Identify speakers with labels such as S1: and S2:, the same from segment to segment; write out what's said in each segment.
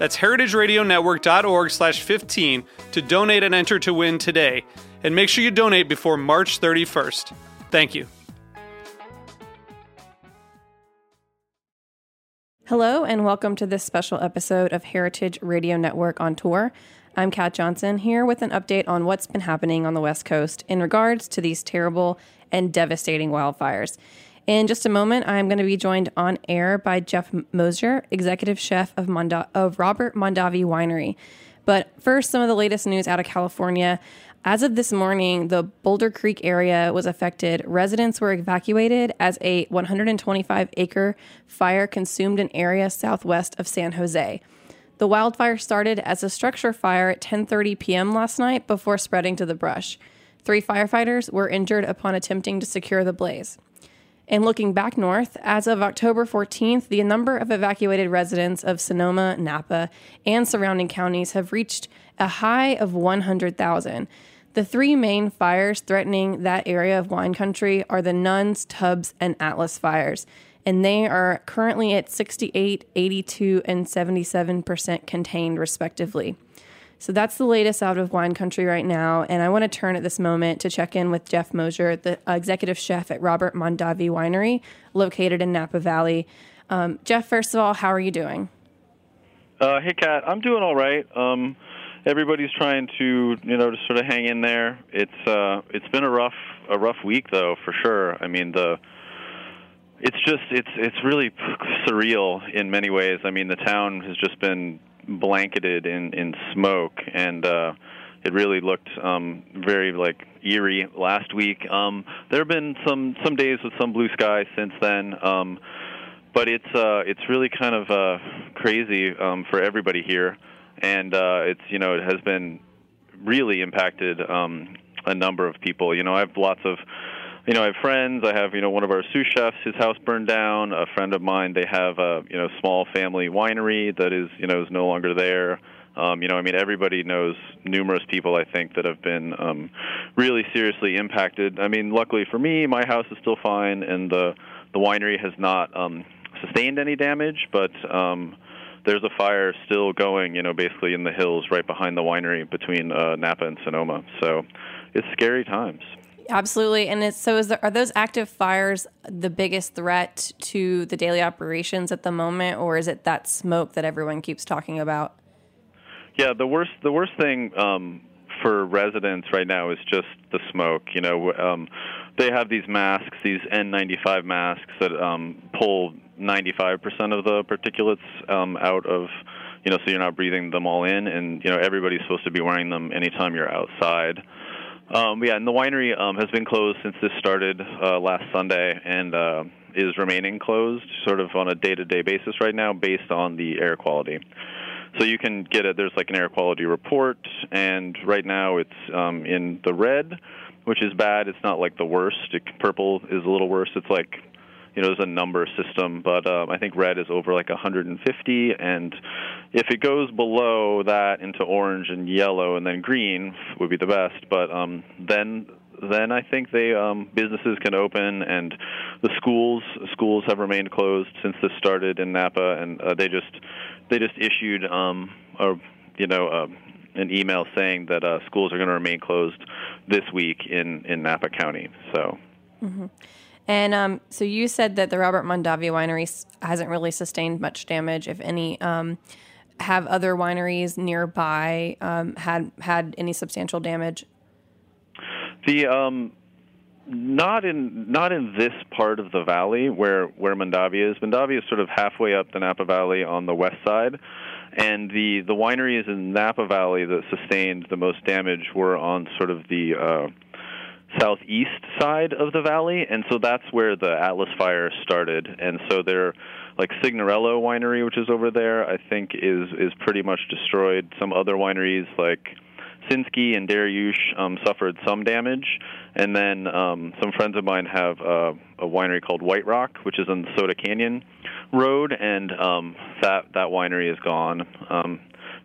S1: That's heritageradionetwork.org slash 15 to donate and enter to win today. And make sure you donate before March 31st. Thank you.
S2: Hello, and welcome to this special episode of Heritage Radio Network on tour. I'm Kat Johnson here with an update on what's been happening on the West Coast in regards to these terrible and devastating wildfires. In just a moment, I'm going to be joined on air by Jeff Mosher, executive chef of, Monda- of Robert Mondavi Winery. But first, some of the latest news out of California. As of this morning, the Boulder Creek area was affected. Residents were evacuated as a 125 acre fire consumed an area southwest of San Jose. The wildfire started as a structure fire at 10:30 p.m. last night before spreading to the brush. Three firefighters were injured upon attempting to secure the blaze. And looking back north, as of October 14th, the number of evacuated residents of Sonoma, Napa, and surrounding counties have reached a high of 100,000. The three main fires threatening that area of wine country are the Nuns, Tubbs, and Atlas fires, and they are currently at 68, 82, and 77% contained, respectively. So that's the latest out of wine country right now. And I want to turn at this moment to check in with Jeff Mosher, the executive chef at Robert Mondavi Winery, located in Napa Valley. Um, Jeff, first of all, how are you doing?
S3: Uh, hey, Kat, I'm doing all right. Um, everybody's trying to, you know, to sort of hang in there. It's uh, it's been a rough a rough week though, for sure. I mean the it's just it's it's really surreal in many ways. I mean the town has just been blanketed in in smoke and uh it really looked um very like eerie last week. Um there have been some some days with some blue sky since then um but it's uh it's really kind of uh crazy um for everybody here. And uh it's you know it has been really impacted um a number of people. You know i have lots of you know, I have friends. I have, you know, one of our sous chefs. His house burned down. A friend of mine. They have a, you know, small family winery that is, you know, is no longer there. Um, you know, I mean, everybody knows numerous people. I think that have been um, really seriously impacted. I mean, luckily for me, my house is still fine, and the the winery has not um, sustained any damage. But um, there's a fire still going. You know, basically in the hills right behind the winery between uh, Napa and Sonoma. So it's scary times.
S2: Absolutely. And it's, so is there, are those active fires the biggest threat to the daily operations at the moment, or is it that smoke that everyone keeps talking about?
S3: Yeah, the worst the worst thing um, for residents right now is just the smoke. You know, um, they have these masks, these N95 masks that um, pull 95% of the particulates um, out of you know, so you're not breathing them all in, and you know everybody's supposed to be wearing them anytime you're outside. Um, yeah, and the winery um, has been closed since this started uh, last Sunday and uh, is remaining closed sort of on a day to day basis right now based on the air quality. So you can get it, there's like an air quality report, and right now it's um, in the red, which is bad. It's not like the worst. It, purple is a little worse. It's like you know, there's a number system, but um, I think red is over like 150, and if it goes below that into orange and yellow and then green would be the best. But um, then then I think they um, businesses can open and the schools schools have remained closed since this started in Napa, and uh, they just they just issued um, a you know. Uh, an email saying that uh, schools are going to remain closed this week in, in Napa County. So,
S2: mm-hmm. And um, so you said that the Robert Mondavi winery hasn't really sustained much damage, if any. Um, have other wineries nearby um, had had any substantial damage?
S3: The um, not in not in this part of the valley where where Mondavi is. Mondavi is sort of halfway up the Napa Valley on the west side, and the the wineries in Napa Valley that sustained the most damage were on sort of the uh, southeast side of the valley, and so that's where the Atlas fire started. And so they're like Signorello Winery, which is over there, I think is is pretty much destroyed. Some other wineries like Sinskey and Darioush um, suffered some damage, and then um, some friends of mine have uh, a winery called White Rock, which is on Soda Canyon Road, and um, that that winery is gone. Um,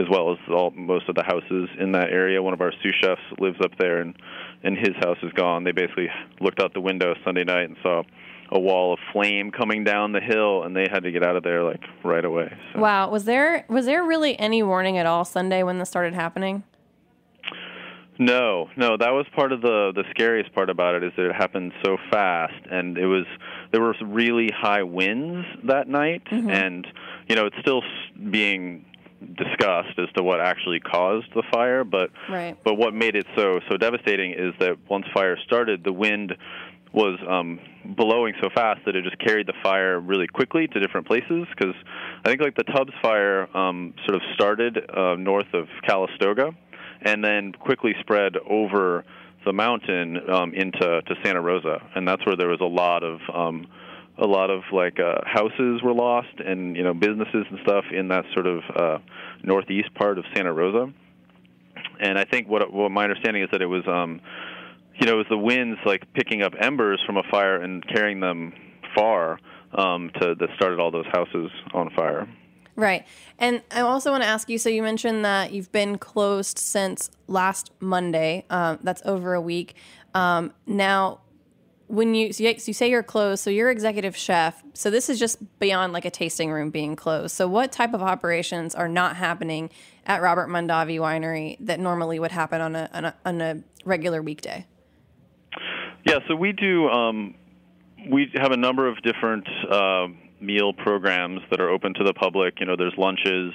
S3: as well as all most of the houses in that area. One of our sous chefs lives up there, and and his house is gone. They basically looked out the window Sunday night and saw a wall of flame coming down the hill, and they had to get out of there like right away.
S2: So. Wow, was there was there really any warning at all Sunday when this started happening?
S3: No, no, that was part of the the scariest part about it is that it happened so fast, and it was there were really high winds that night, mm-hmm. and you know it's still being discussed as to what actually caused the fire, but
S2: right.
S3: but what made it so so devastating is that once fire started, the wind was um, blowing so fast that it just carried the fire really quickly to different places. Because I think like the Tubbs fire um, sort of started uh, north of Calistoga, and then quickly spread over the mountain um, into to Santa Rosa, and that's where there was a lot of um, a lot of like uh, houses were lost and you know businesses and stuff in that sort of uh, northeast part of Santa Rosa. And I think what what my understanding is that it was um, you know it was the winds like picking up embers from a fire and carrying them far um, to that started all those houses on fire.
S2: Right. And I also want to ask you so you mentioned that you've been closed since last Monday. Um, that's over a week. Um, now, when you so, you say you're closed, so you're executive chef. So this is just beyond like a tasting room being closed. So what type of operations are not happening at Robert Mondavi Winery that normally would happen on a on a, on a regular weekday?
S3: Yeah, so we do. Um, we have a number of different. Uh, meal programs that are open to the public. You know, there's lunches.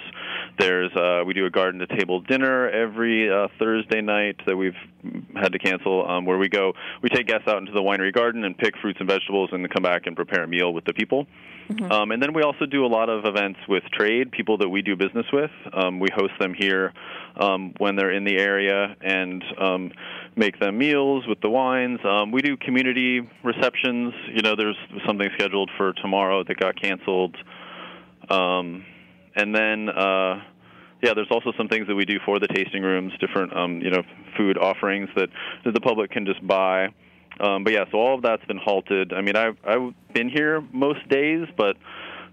S3: There's uh, we do a garden to table dinner every uh, Thursday night that we've had to cancel, um, where we go. We take guests out into the winery garden and pick fruits and vegetables, and then come back and prepare a meal with the people. Mm-hmm. Um, and then we also do a lot of events with trade people that we do business with. Um, we host them here um, when they're in the area and um, make them meals with the wines. Um, we do community receptions. You know, there's something scheduled for tomorrow that got canceled. Um, and then, uh, yeah, there's also some things that we do for the tasting rooms, different, um, you know, food offerings that, that the public can just buy. Um, but yeah, so all of that's been halted. I mean, I've I've been here most days, but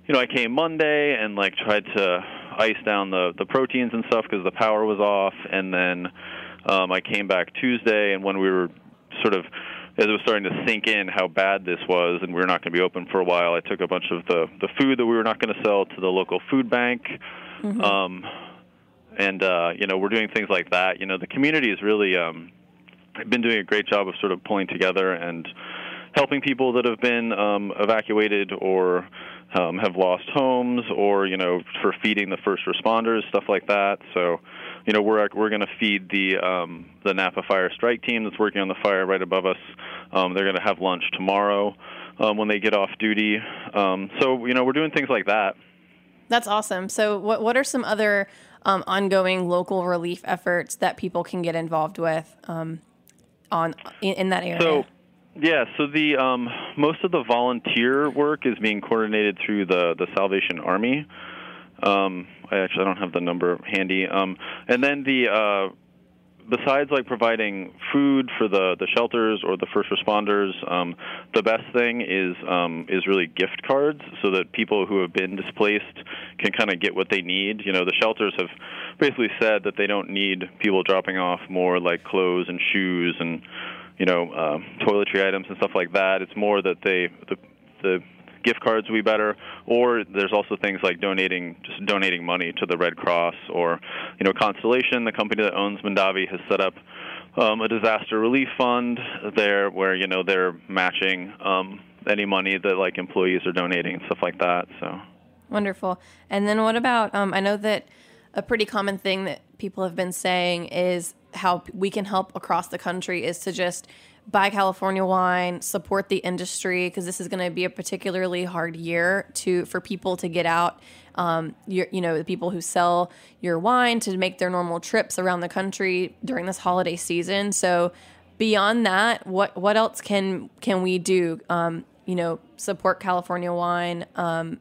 S3: you know, I came Monday and like tried to ice down the the proteins and stuff because the power was off, and then um, I came back Tuesday, and when we were sort of as it was starting to sink in how bad this was, and we were not going to be open for a while, I took a bunch of the the food that we were not going to sell to the local food bank. Mm-hmm. Um, and uh, you know, we're doing things like that. You know, the community is really um, been doing a great job of sort of pulling together and helping people that have been um, evacuated or um, have lost homes, or you know, for feeding the first responders, stuff like that. So, you know, we're we're going to feed the um, the Napa Fire Strike Team that's working on the fire right above us. Um, they're going to have lunch tomorrow um, when they get off duty. Um, so, you know, we're doing things like that.
S2: That's awesome. So, what what are some other um, ongoing local relief efforts that people can get involved with? Um, on in, in that area?
S3: So, yeah, so the um, most of the volunteer work is being coordinated through the the Salvation Army. Um, I actually I don't have the number handy. Um, and then the uh, besides like providing food for the the shelters or the first responders, um, the best thing is um, is really gift cards, so that people who have been displaced can kind of get what they need. You know, the shelters have basically said that they don't need people dropping off more like clothes and shoes and you know uh, toiletry items and stuff like that. It's more that they the the gift cards would be better or there's also things like donating just donating money to the red cross or you know constellation the company that owns mondavi has set up um, a disaster relief fund there where you know they're matching um, any money that like employees are donating and stuff like that so.
S2: Wonderful. And then what about um, i know that a pretty common thing that people have been saying is how we can help across the country is to just buy California wine, support the industry because this is going to be a particularly hard year to for people to get out. Um, you know, the people who sell your wine to make their normal trips around the country during this holiday season. So, beyond that, what what else can can we do? Um, you know, support California wine. Um,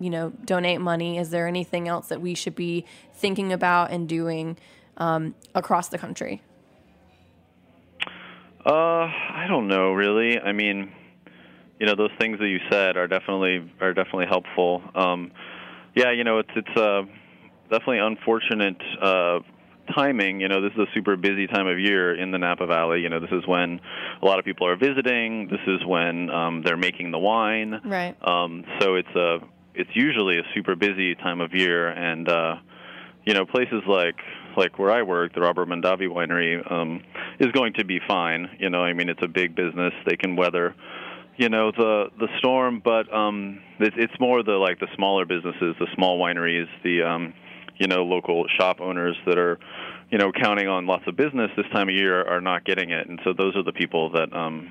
S2: you know, donate money. Is there anything else that we should be thinking about and doing um, across the country?
S3: Uh, I don't know really. I mean, you know, those things that you said are definitely are definitely helpful. Um, yeah, you know, it's it's uh, definitely unfortunate uh, timing. You know, this is a super busy time of year in the Napa Valley. You know, this is when a lot of people are visiting. This is when um, they're making the wine.
S2: Right.
S3: Um, so it's a it's usually a super busy time of year, and uh, you know, places like like where I work, the Robert Mondavi Winery, um, is going to be fine. You know, I mean, it's a big business; they can weather, you know, the the storm. But um, it, it's more the like the smaller businesses, the small wineries, the um, you know, local shop owners that are, you know, counting on lots of business this time of year are not getting it, and so those are the people that um,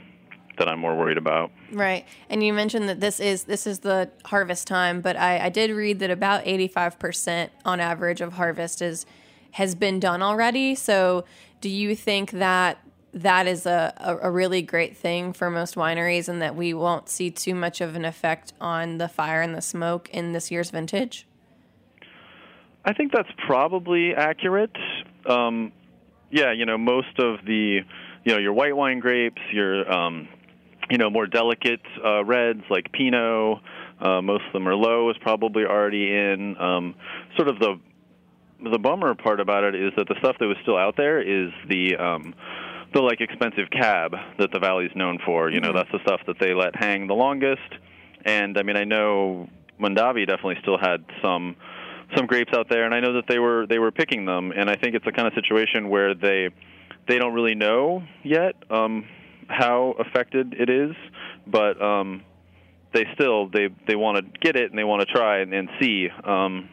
S3: that I'm more worried about.
S2: Right, and you mentioned that this is this is the harvest time, but I, I did read that about 85 percent on average of harvest is has been done already. So, do you think that that is a, a, a, really great thing for most wineries and that we won't see too much of an effect on the fire and the smoke in this year's vintage?
S3: I think that's probably accurate. Um, yeah, you know, most of the, you know, your white wine grapes, your, um, you know, more delicate uh, reds like Pinot, uh, most of them are low is probably already in. Um, sort of the the bummer part about it is that the stuff that was still out there is the um, the like expensive cab that the valley's known for. You know, mm-hmm. that's the stuff that they let hang the longest. And I mean, I know Mondavi definitely still had some some grapes out there, and I know that they were they were picking them. And I think it's a kind of situation where they they don't really know yet um, how affected it is, but um, they still they they want to get it and they want to try and, and see. Um,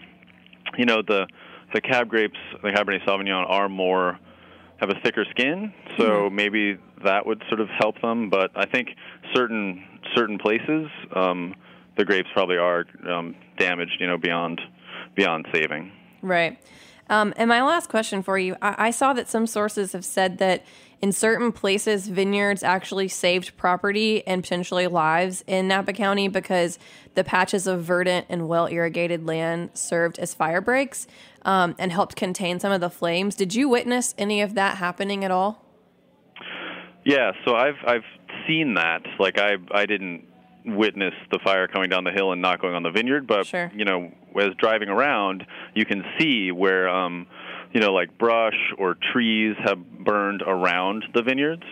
S3: you know the the cab grapes, the Cabernet Sauvignon, are more have a thicker skin, so mm-hmm. maybe that would sort of help them. But I think certain certain places, um, the grapes probably are um, damaged, you know, beyond beyond saving.
S2: Right. Um, and my last question for you I-, I saw that some sources have said that in certain places, vineyards actually saved property and potentially lives in Napa County because the patches of verdant and well irrigated land served as fire breaks um, and helped contain some of the flames. Did you witness any of that happening at all?
S3: Yeah, so I've I've seen that. Like I I didn't witness the fire coming down the hill and not going on the vineyard, but
S2: sure.
S3: you know, as driving around, you can see where um, you know, like brush or trees have burned around the vineyards,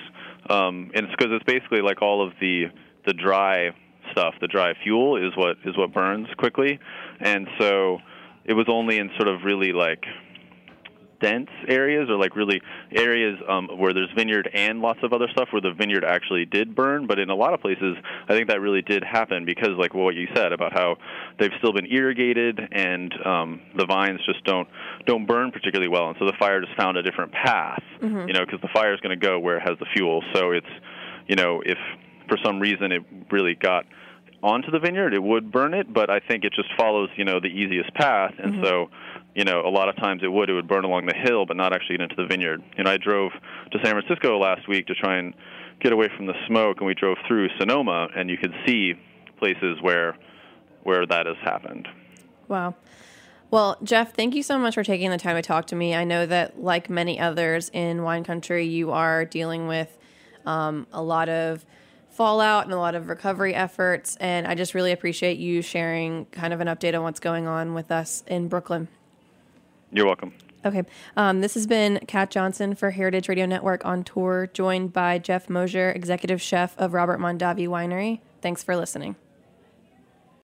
S3: um, and it's because it's basically like all of the the dry stuff, the dry fuel is what is what burns quickly, and so it was only in sort of really like dense areas or like really areas um, where there's vineyard and lots of other stuff where the vineyard actually did burn. But in a lot of places, I think that really did happen because, like what you said about how they've still been irrigated and um, the vines just don't don't burn particularly well, and so the fire just found a different path. Mm-hmm. You know, because the fire is going to go where it has the fuel. So it's you know if for some reason it really got onto the vineyard, it would burn it, but I think it just follows, you know, the easiest path, and mm-hmm. so you know, a lot of times it would it would burn along the hill, but not actually get into the vineyard. You know, I drove to San Francisco last week to try and get away from the smoke, and we drove through Sonoma, and you could see places where where that has happened.
S2: Wow. Well, Jeff, thank you so much for taking the time to talk to me. I know that, like many others in wine country, you are dealing with um, a lot of fallout and a lot of recovery efforts. And I just really appreciate you sharing kind of an update on what's going on with us in Brooklyn.
S3: You're welcome.
S2: Okay. Um, this has been Kat Johnson for Heritage Radio Network on tour, joined by Jeff Mosher, executive chef of Robert Mondavi Winery. Thanks for listening.